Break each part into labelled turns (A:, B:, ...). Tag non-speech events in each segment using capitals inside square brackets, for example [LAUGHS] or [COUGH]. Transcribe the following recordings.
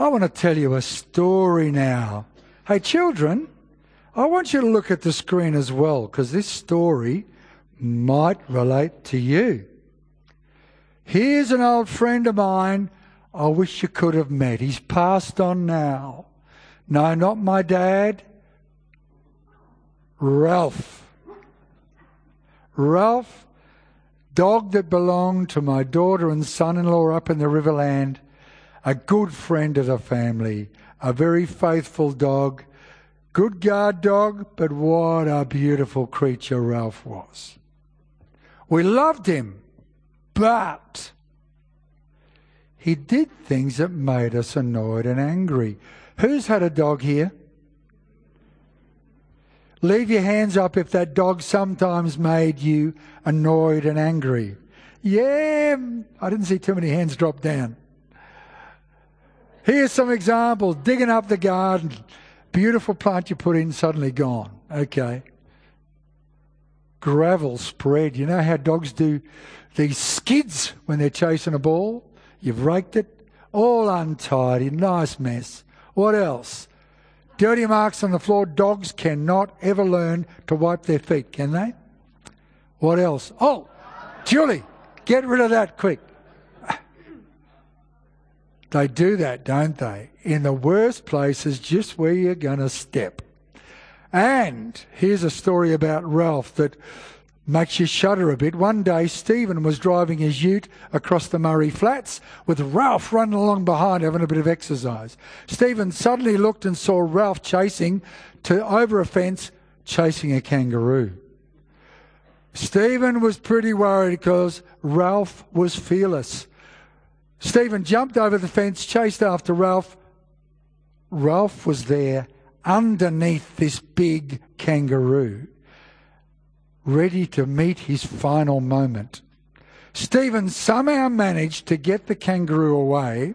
A: I want to tell you a story now. Hey, children, I want you to look at the screen as well because this story might relate to you. Here's an old friend of mine I wish you could have met. He's passed on now. No, not my dad. Ralph. Ralph, dog that belonged to my daughter and son in law up in the Riverland, a good friend of the family, a very faithful dog, good guard dog, but what a beautiful creature Ralph was. We loved him, but he did things that made us annoyed and angry. Who's had a dog here? Leave your hands up if that dog sometimes made you annoyed and angry. Yeah, I didn't see too many hands drop down. Here's some examples digging up the garden. Beautiful plant you put in, suddenly gone. Okay. Gravel spread. You know how dogs do these skids when they're chasing a ball? You've raked it, all untidy, nice mess. What else? Dirty marks on the floor. Dogs cannot ever learn to wipe their feet, can they? What else? Oh, Julie, get rid of that quick. They do that, don't they? In the worst places, just where you're going to step. And here's a story about Ralph that makes you shudder a bit. One day, Stephen was driving his ute across the Murray Flats with Ralph running along behind having a bit of exercise. Stephen suddenly looked and saw Ralph chasing to over a fence, chasing a kangaroo. Stephen was pretty worried because Ralph was fearless. Stephen jumped over the fence, chased after Ralph. Ralph was there underneath this big kangaroo ready to meet his final moment. Stephen somehow managed to get the kangaroo away,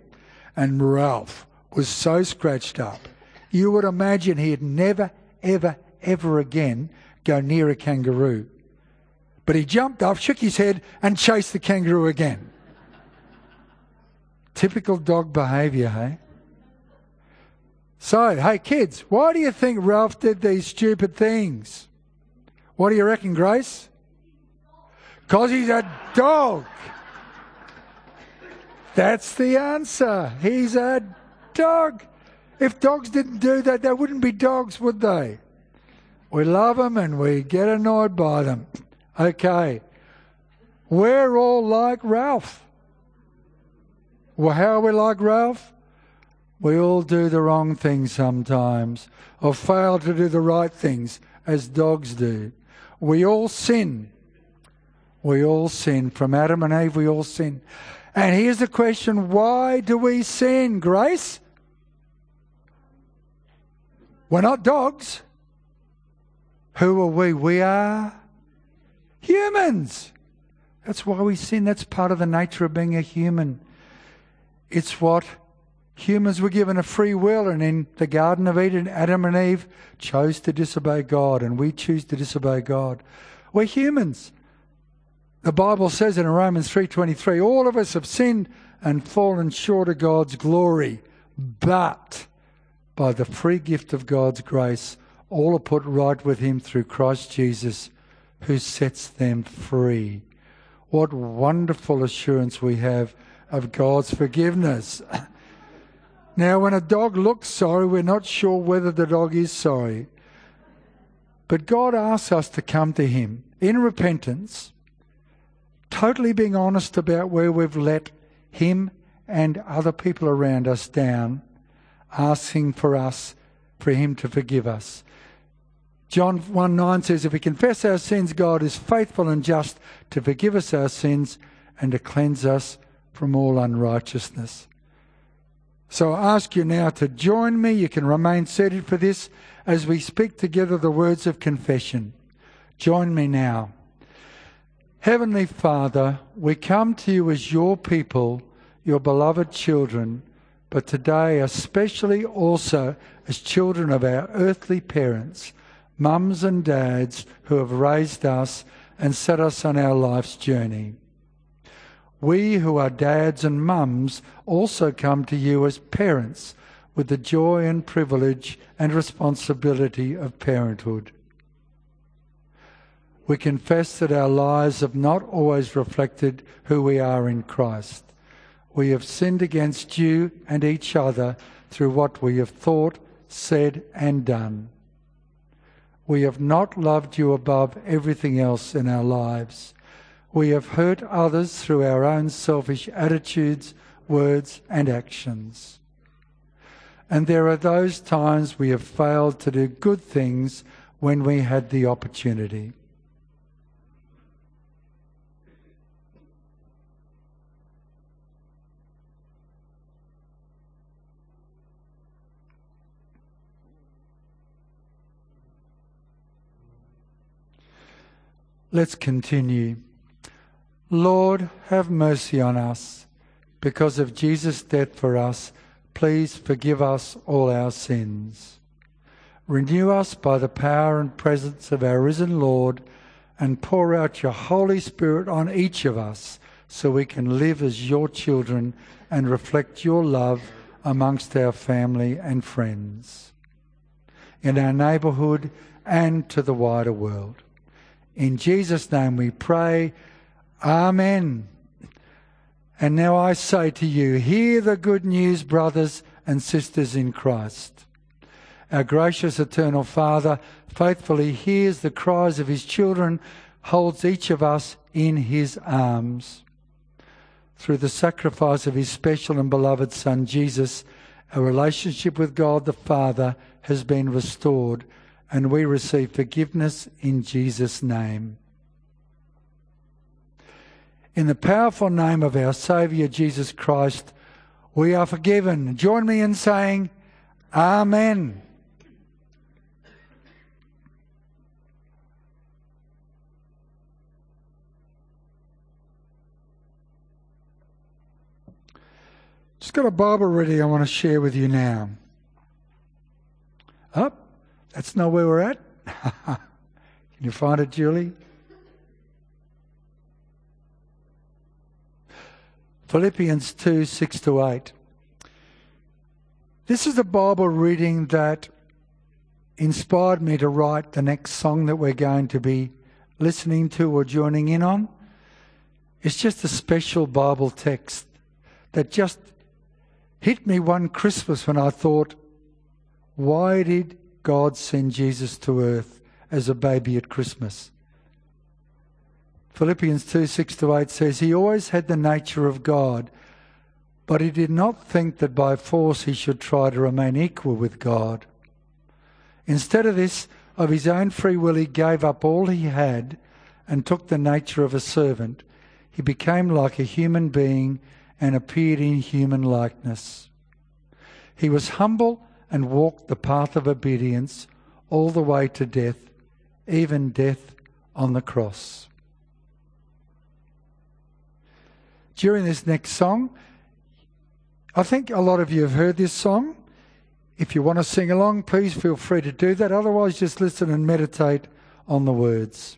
A: and Ralph was so scratched up, you would imagine he'd never, ever, ever again go near a kangaroo. But he jumped off, shook his head, and chased the kangaroo again. Typical dog behaviour, hey? So, hey kids, why do you think Ralph did these stupid things? What do you reckon, Grace? Because he's a dog. That's the answer. He's a dog. If dogs didn't do that, they wouldn't be dogs, would they? We love them and we get annoyed by them. Okay. We're all like Ralph. Well, how are we like Ralph? We all do the wrong things sometimes, or fail to do the right things, as dogs do. We all sin. We all sin. From Adam and Eve, we all sin. And here's the question why do we sin, Grace? We're not dogs. Who are we? We are humans. That's why we sin. That's part of the nature of being a human. It's what humans were given a free will, and in the Garden of Eden, Adam and Eve chose to disobey God, and we choose to disobey God. We're humans. The Bible says in Romans 3:23, all of us have sinned and fallen short of God's glory, but by the free gift of God's grace, all are put right with him through Christ Jesus, who sets them free. What wonderful assurance we have of God's forgiveness. Now, when a dog looks sorry, we're not sure whether the dog is sorry. But God asks us to come to Him in repentance, totally being honest about where we've let Him and other people around us down, asking for us, for Him to forgive us. John 1 9 says, If we confess our sins, God is faithful and just to forgive us our sins and to cleanse us from all unrighteousness. So I ask you now to join me. You can remain seated for this as we speak together the words of confession. Join me now. Heavenly Father, we come to you as your people, your beloved children, but today especially also as children of our earthly parents, mums and dads who have raised us and set us on our life's journey. We who are dads and mums also come to you as parents with the joy and privilege and responsibility of parenthood. We confess that our lives have not always reflected who we are in Christ. We have sinned against you and each other through what we have thought, said, and done. We have not loved you above everything else in our lives. We have hurt others through our own selfish attitudes, words, and actions. And there are those times we have failed to do good things when we had the opportunity. Let's continue. Lord, have mercy on us. Because of Jesus' death for us, please forgive us all our sins. Renew us by the power and presence of our risen Lord, and pour out your Holy Spirit on each of us so we can live as your children and reflect your love amongst our family and friends, in our neighbourhood, and to the wider world. In Jesus' name we pray. Amen. And now I say to you, hear the good news, brothers and sisters in Christ. Our gracious eternal Father faithfully hears the cries of his children, holds each of us in his arms. Through the sacrifice of his special and beloved Son Jesus, our relationship with God the Father has been restored and we receive forgiveness in Jesus' name. In the powerful name of our Saviour Jesus Christ, we are forgiven. Join me in saying, Amen. Just got a Bible ready I want to share with you now. Up. That's not where we're at? [LAUGHS] Can you find it, Julie? Philippians 2 6 to 8. This is a Bible reading that inspired me to write the next song that we're going to be listening to or joining in on. It's just a special Bible text that just hit me one Christmas when I thought, why did God send Jesus to earth as a baby at Christmas. Philippians 2 6 to 8 says, He always had the nature of God, but he did not think that by force he should try to remain equal with God. Instead of this, of his own free will, he gave up all he had and took the nature of a servant. He became like a human being and appeared in human likeness. He was humble and walked the path of obedience all the way to death, even death on the cross. During this next song, I think a lot of you have heard this song. If you want to sing along, please feel free to do that. Otherwise, just listen and meditate on the words.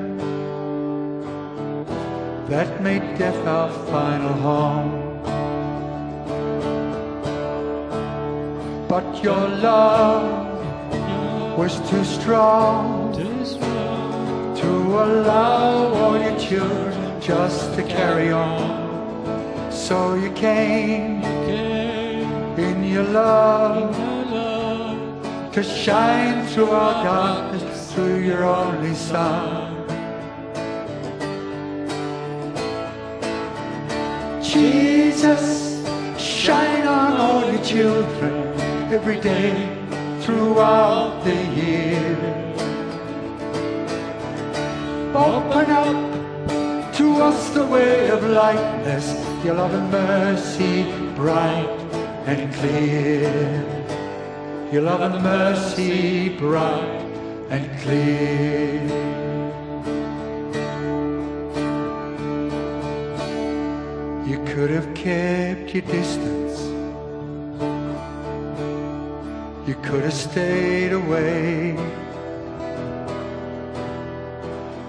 A: that made death our final home. But your love was too strong to allow all your children just to carry on. So you came in your love to shine through our darkness through your only Son. Jesus, shine on all your children every day throughout the year. Open up to us the way of lightness, your love and mercy bright and clear. Your love and mercy bright and clear. You could have kept your distance. You could have stayed away.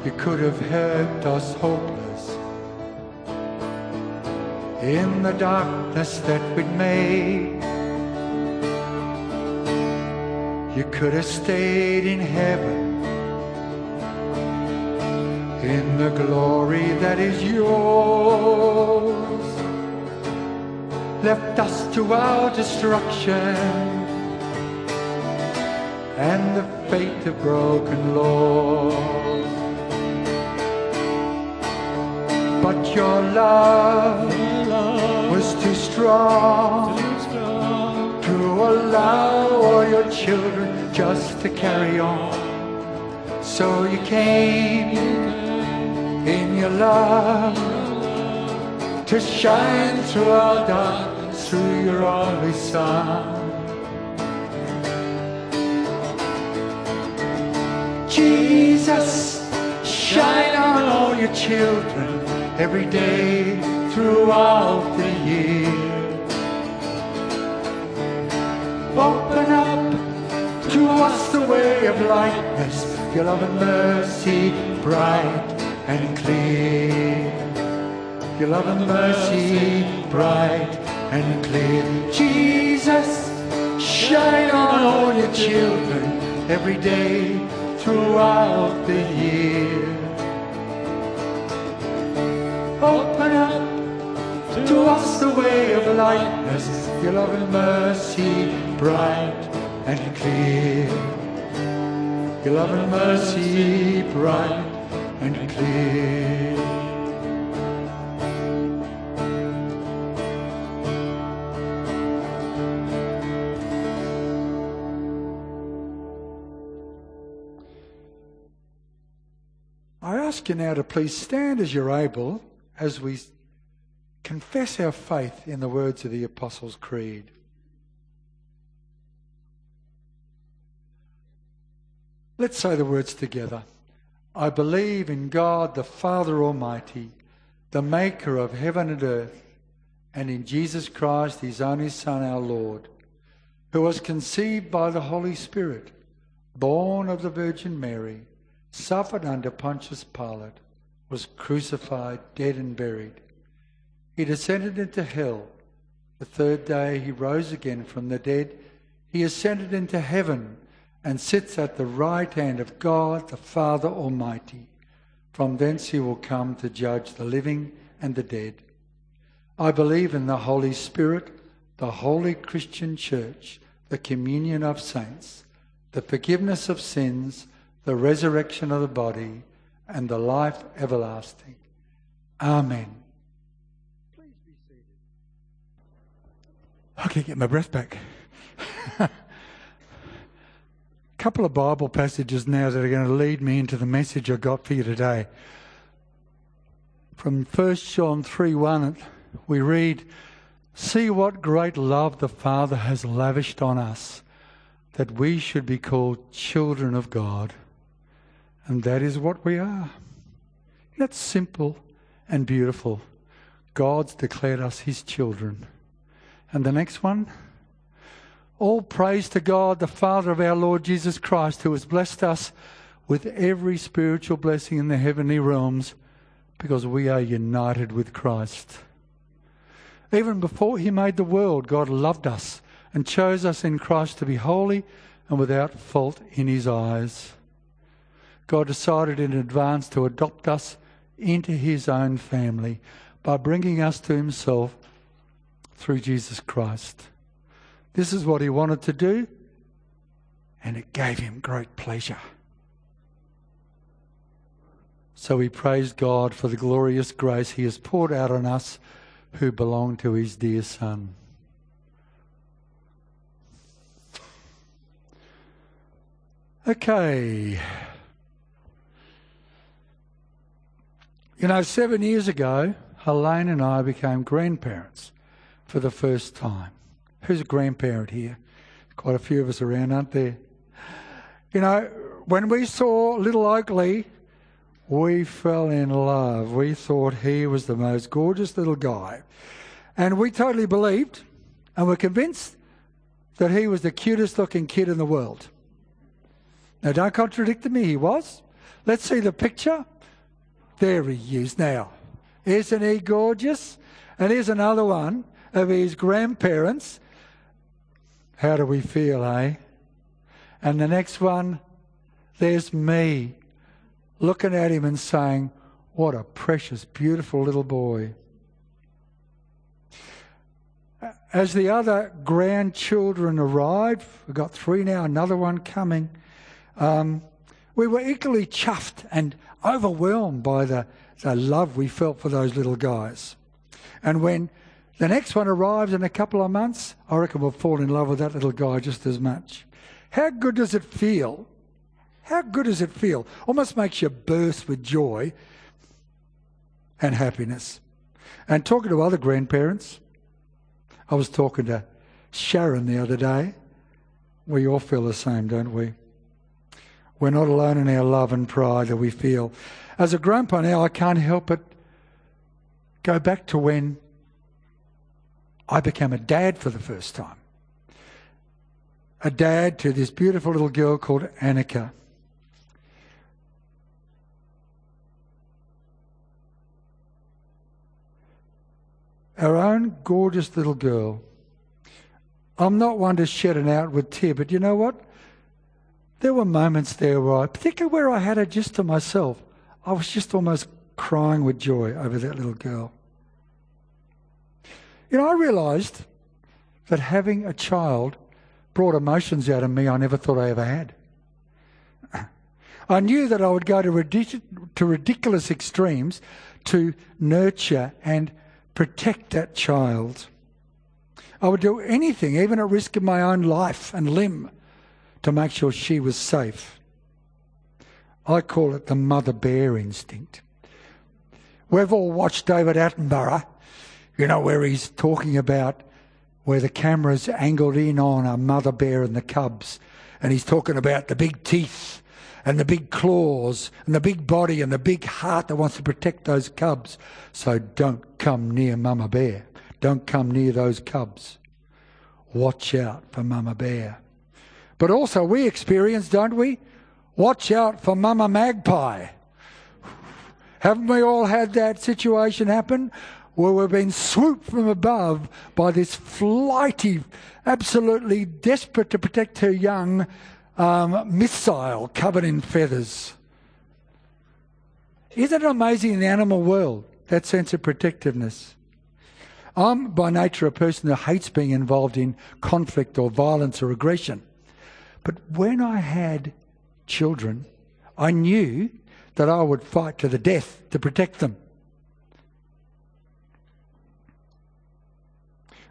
A: You could have helped us hopeless in the darkness that we'd made. You could have stayed in heaven in the glory that is yours. Left us to our destruction and the fate of broken laws. But your love
B: your love
A: was too strong
B: too strong
A: to allow all your children just to carry on. So you came in your love to shine through our darkness through your only Son. Jesus, shine on all your children every day throughout the year. Open up to us the way of lightness, your love and mercy bright and clear. Your love and mercy bright and clear. Jesus, shine on all your children every day throughout the year. Open up to us the way of lightness, your love and mercy bright and clear. Your love and mercy bright and clear. I ask you now to please stand as you're able as we confess our faith in the words of the Apostles' Creed. Let's say the words together. I believe in God the Father Almighty, the maker of heaven and earth, and in Jesus Christ, his only Son, our Lord, who was conceived by the Holy Spirit, born of the Virgin Mary, suffered under Pontius Pilate, was crucified, dead, and buried. He descended into hell. The third day he rose again from the dead. He ascended into heaven and sits at the right hand of God the Father Almighty. From thence he will come to judge the living and the dead. I believe in the Holy Spirit, the holy Christian church, the communion of saints, the forgiveness of sins, the resurrection of the body, and the life everlasting. Amen. Please be seated. Okay, get my breath back. A [LAUGHS] couple of Bible passages now that are going to lead me into the message I got for you today. From 1 John 3 1, we read, See what great love the Father has lavished on us, that we should be called children of God. And that is what we are. That's simple and beautiful. God's declared us his children. And the next one, all praise to God, the Father of our Lord Jesus Christ, who has blessed us with every spiritual blessing in the heavenly realms because we are united with Christ. Even before He made the world, God loved us and chose us in Christ to be holy and without fault in his eyes. God decided in advance to adopt us into his own family by bringing us to himself through Jesus Christ. This is what he wanted to do, and it gave him great pleasure. So we praise God for the glorious grace he has poured out on us who belong to his dear Son. Okay. You know, seven years ago, Helene and I became grandparents for the first time. Who's a grandparent here? Quite a few of us around, aren't there? You know, when we saw little Oakley, we fell in love. We thought he was the most gorgeous little guy. And we totally believed and were convinced that he was the cutest looking kid in the world. Now, don't contradict me, he was. Let's see the picture. There he is now. Isn't he gorgeous? And here's another one of his grandparents. How do we feel, eh? And the next one, there's me looking at him and saying, What a precious, beautiful little boy. As the other grandchildren arrived, we've got three now, another one coming. Um, we were equally chuffed and overwhelmed by the, the love we felt for those little guys. And when the next one arrives in a couple of months, I reckon we'll fall in love with that little guy just as much. How good does it feel? How good does it feel? Almost makes you burst with joy and happiness. And talking to other grandparents, I was talking to Sharon the other day. We all feel the same, don't we? We're not alone in our love and pride that we feel. As a grandpa now, I can't help but go back to when I became a dad for the first time. A dad to this beautiful little girl called Annika. Our own gorgeous little girl. I'm not one to shed an outward tear, but you know what? There were moments there where I, particularly where I had her just to myself, I was just almost crying with joy over that little girl. You know, I realised that having a child brought emotions out of me I never thought I ever had. I knew that I would go to, ridic- to ridiculous extremes to nurture and protect that child. I would do anything, even at risk of my own life and limb, to make sure she was safe. I call it the mother bear instinct. We've all watched David Attenborough, you know, where he's talking about where the camera's angled in on a mother bear and the cubs. And he's talking about the big teeth and the big claws and the big body and the big heart that wants to protect those cubs. So don't come near Mama Bear. Don't come near those cubs. Watch out for Mama Bear. But also, we experience, don't we? Watch out for Mama Magpie. Haven't we all had that situation happen where we've been swooped from above by this flighty, absolutely desperate to protect her young um, missile covered in feathers? Isn't it amazing in the animal world, that sense of protectiveness? I'm by nature a person who hates being involved in conflict or violence or aggression. But when I had children, I knew that I would fight to the death to protect them.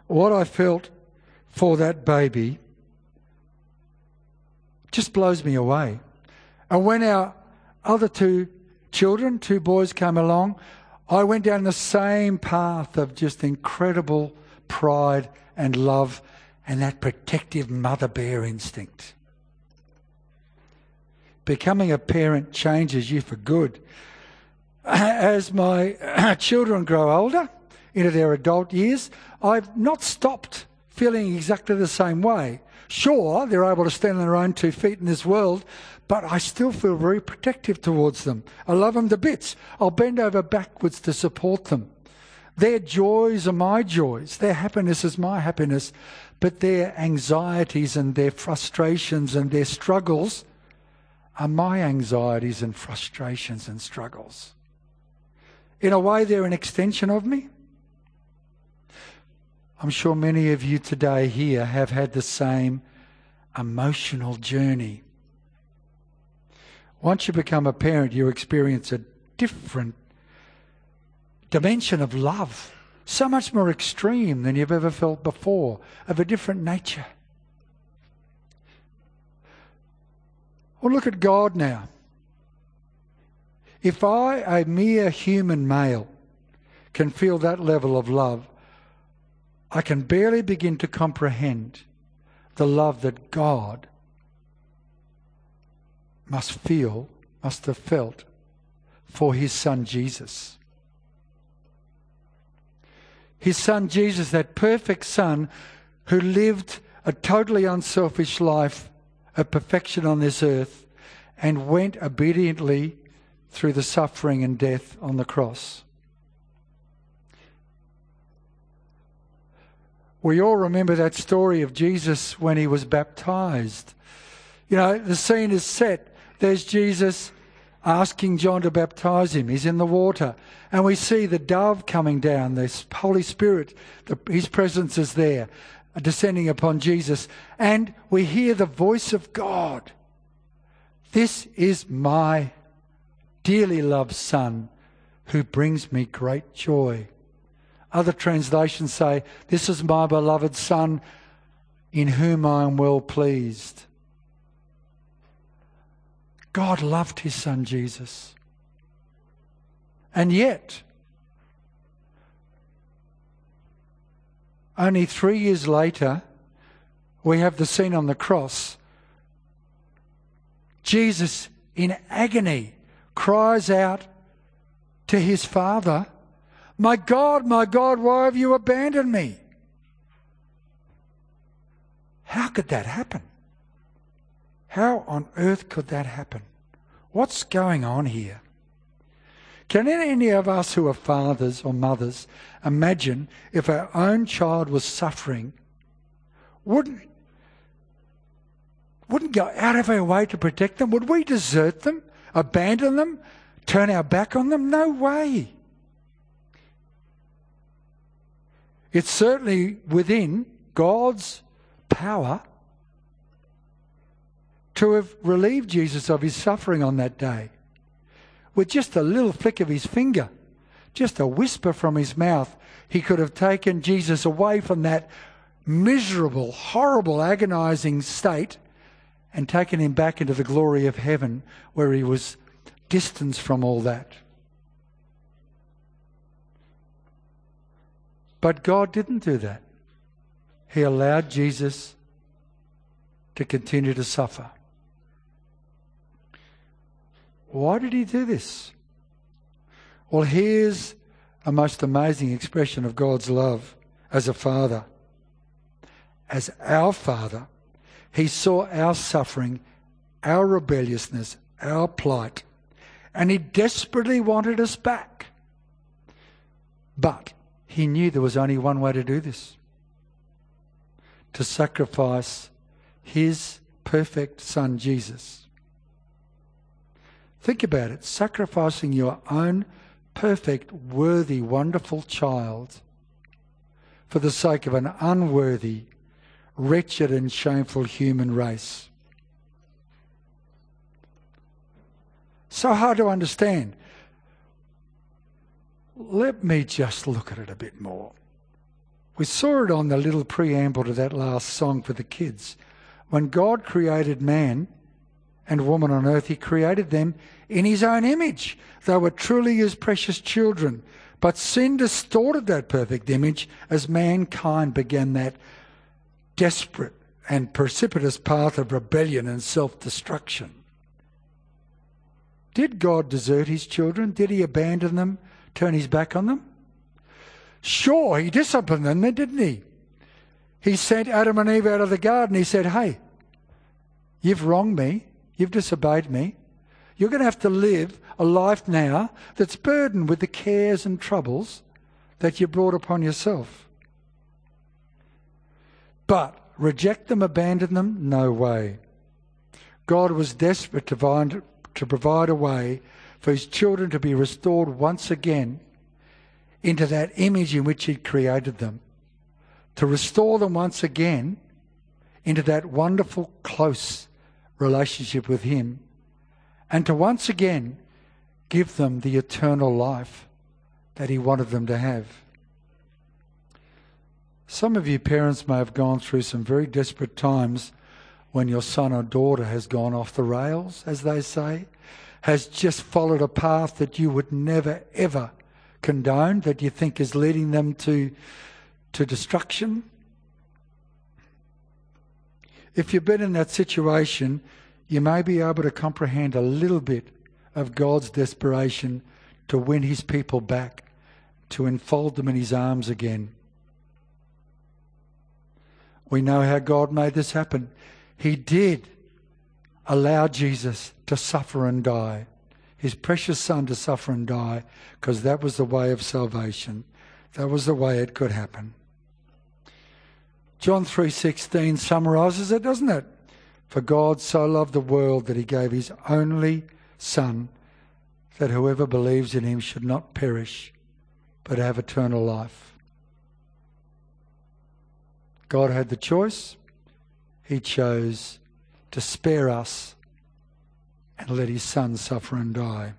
A: What I felt for that baby just blows me away. And when our other two children, two boys, came along, I went down the same path of just incredible pride and love and that protective mother bear instinct. Becoming a parent changes you for good. [CLEARS THROAT] As my [CLEARS THROAT] children grow older, into their adult years, I've not stopped feeling exactly the same way. Sure, they're able to stand on their own two feet in this world, but I still feel very protective towards them. I love them to bits. I'll bend over backwards to support them. Their joys are my joys. Their happiness is my happiness. But their anxieties and their frustrations and their struggles are my anxieties and frustrations and struggles. In a way, they're an extension of me. I'm sure many of you today here have had the same emotional journey. Once you become a parent, you experience a different dimension of love, so much more extreme than you've ever felt before, of a different nature. Well, look at God now. If I, a mere human male, can feel that level of love, I can barely begin to comprehend the love that God must feel, must have felt for his son Jesus. His son Jesus, that perfect son who lived a totally unselfish life of perfection on this earth and went obediently through the suffering and death on the cross. We all remember that story of Jesus when he was baptized. You know, the scene is set. There's Jesus asking John to baptize him. He's in the water. And we see the dove coming down, the Holy Spirit, the, his presence is there, descending upon Jesus. And we hear the voice of God. This is my dearly loved Son who brings me great joy. Other translations say, This is my beloved Son in whom I am well pleased. God loved his Son Jesus. And yet, only three years later, we have the scene on the cross. Jesus, in agony, cries out to his Father, my God, my God, why have you abandoned me? How could that happen? How on earth could that happen? What's going on here? Can any of us who are fathers or mothers imagine if our own child was suffering, wouldn't, wouldn't go out of our way to protect them? Would we desert them, abandon them, turn our back on them? No way. It's certainly within God's power to have relieved Jesus of his suffering on that day. With just a little flick of his finger, just a whisper from his mouth, he could have taken Jesus away from that miserable, horrible, agonizing state and taken him back into the glory of heaven where he was distanced from all that. But God didn't do that. He allowed Jesus to continue to suffer. Why did he do this? Well, here's a most amazing expression of God's love as a father. As our father, he saw our suffering, our rebelliousness, our plight, and he desperately wanted us back. But he knew there was only one way to do this to sacrifice his perfect son, Jesus. Think about it sacrificing your own perfect, worthy, wonderful child for the sake of an unworthy, wretched, and shameful human race. So hard to understand. Let me just look at it a bit more. We saw it on the little preamble to that last song for the kids. When God created man and woman on earth, He created them in His own image. They were truly His precious children. But sin distorted that perfect image as mankind began that desperate and precipitous path of rebellion and self destruction. Did God desert His children? Did He abandon them? turn his back on them? Sure, he disciplined them, didn't he? He sent Adam and Eve out of the garden. He said, Hey, you've wronged me. You've disobeyed me. You're going to have to live a life now that's burdened with the cares and troubles that you brought upon yourself. But reject them, abandon them? No way. God was desperate to, find, to provide a way for his children to be restored once again into that image in which he'd created them, to restore them once again into that wonderful, close relationship with him, and to once again give them the eternal life that he wanted them to have. Some of you parents may have gone through some very desperate times when your son or daughter has gone off the rails, as they say, has just followed a path that you would never ever condone, that you think is leading them to, to destruction. If you've been in that situation, you may be able to comprehend a little bit of God's desperation to win his people back, to enfold them in his arms again. We know how God made this happen. He did allow Jesus to suffer and die, his precious son to suffer and die, because that was the way of salvation. That was the way it could happen. John 3:16 summarizes it, doesn't it? For God so loved the world that he gave his only son that whoever believes in him should not perish but have eternal life. God had the choice. He chose to spare us and let his son suffer and die.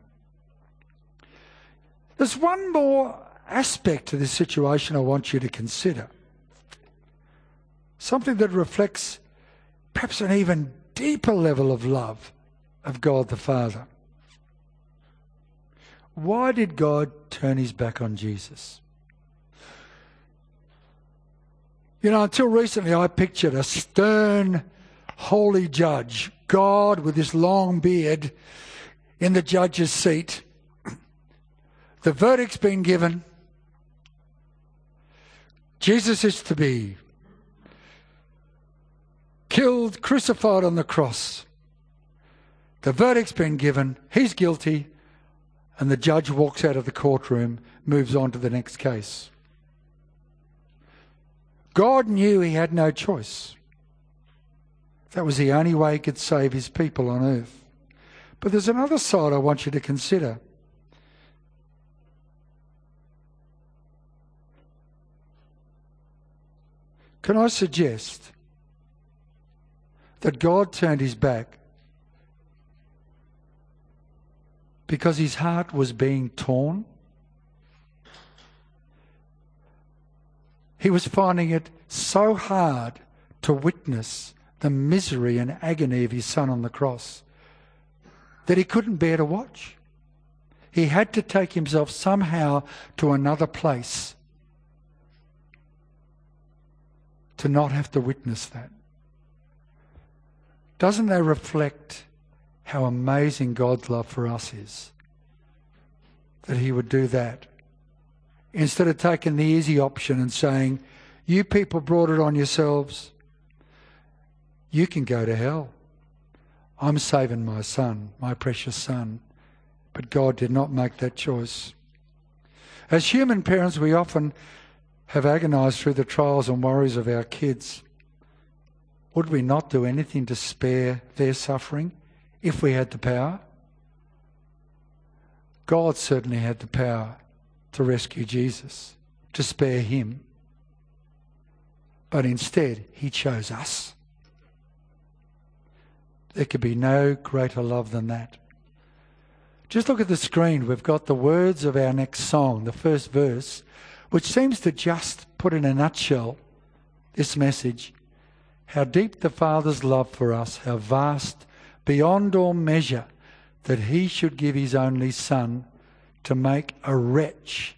A: There's one more aspect to this situation I want you to consider. Something that reflects perhaps an even deeper level of love of God the Father. Why did God turn his back on Jesus? You know, until recently, I pictured a stern, holy judge, God with his long beard in the judge's seat. The verdict's been given. Jesus is to be killed, crucified on the cross. The verdict's been given. He's guilty. And the judge walks out of the courtroom, moves on to the next case. God knew he had no choice. That was the only way he could save his people on earth. But there's another side I want you to consider. Can I suggest that God turned his back because his heart was being torn? He was finding it so hard to witness the misery and agony of his son on the cross that he couldn't bear to watch. He had to take himself somehow to another place to not have to witness that. Doesn't that reflect how amazing God's love for us is? That he would do that instead of taking the easy option and saying, You people brought it on yourselves. You can go to hell. I'm saving my son, my precious son. But God did not make that choice. As human parents, we often have agonized through the trials and worries of our kids. Would we not do anything to spare their suffering if we had the power? God certainly had the power to rescue Jesus, to spare him. But instead, he chose us. There could be no greater love than that. Just look at the screen. We've got the words of our next song, the first verse, which seems to just put in a nutshell this message. How deep the Father's love for us, how vast, beyond all measure, that he should give his only Son to make a wretch,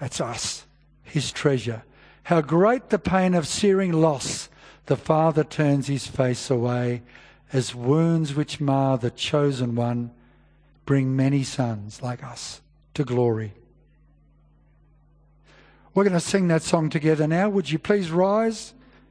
A: that's us, his treasure. How great the pain of searing loss, the Father turns his face away, as wounds which mar the chosen one bring many sons like us to glory. We're going to sing that song together now. Would you please rise?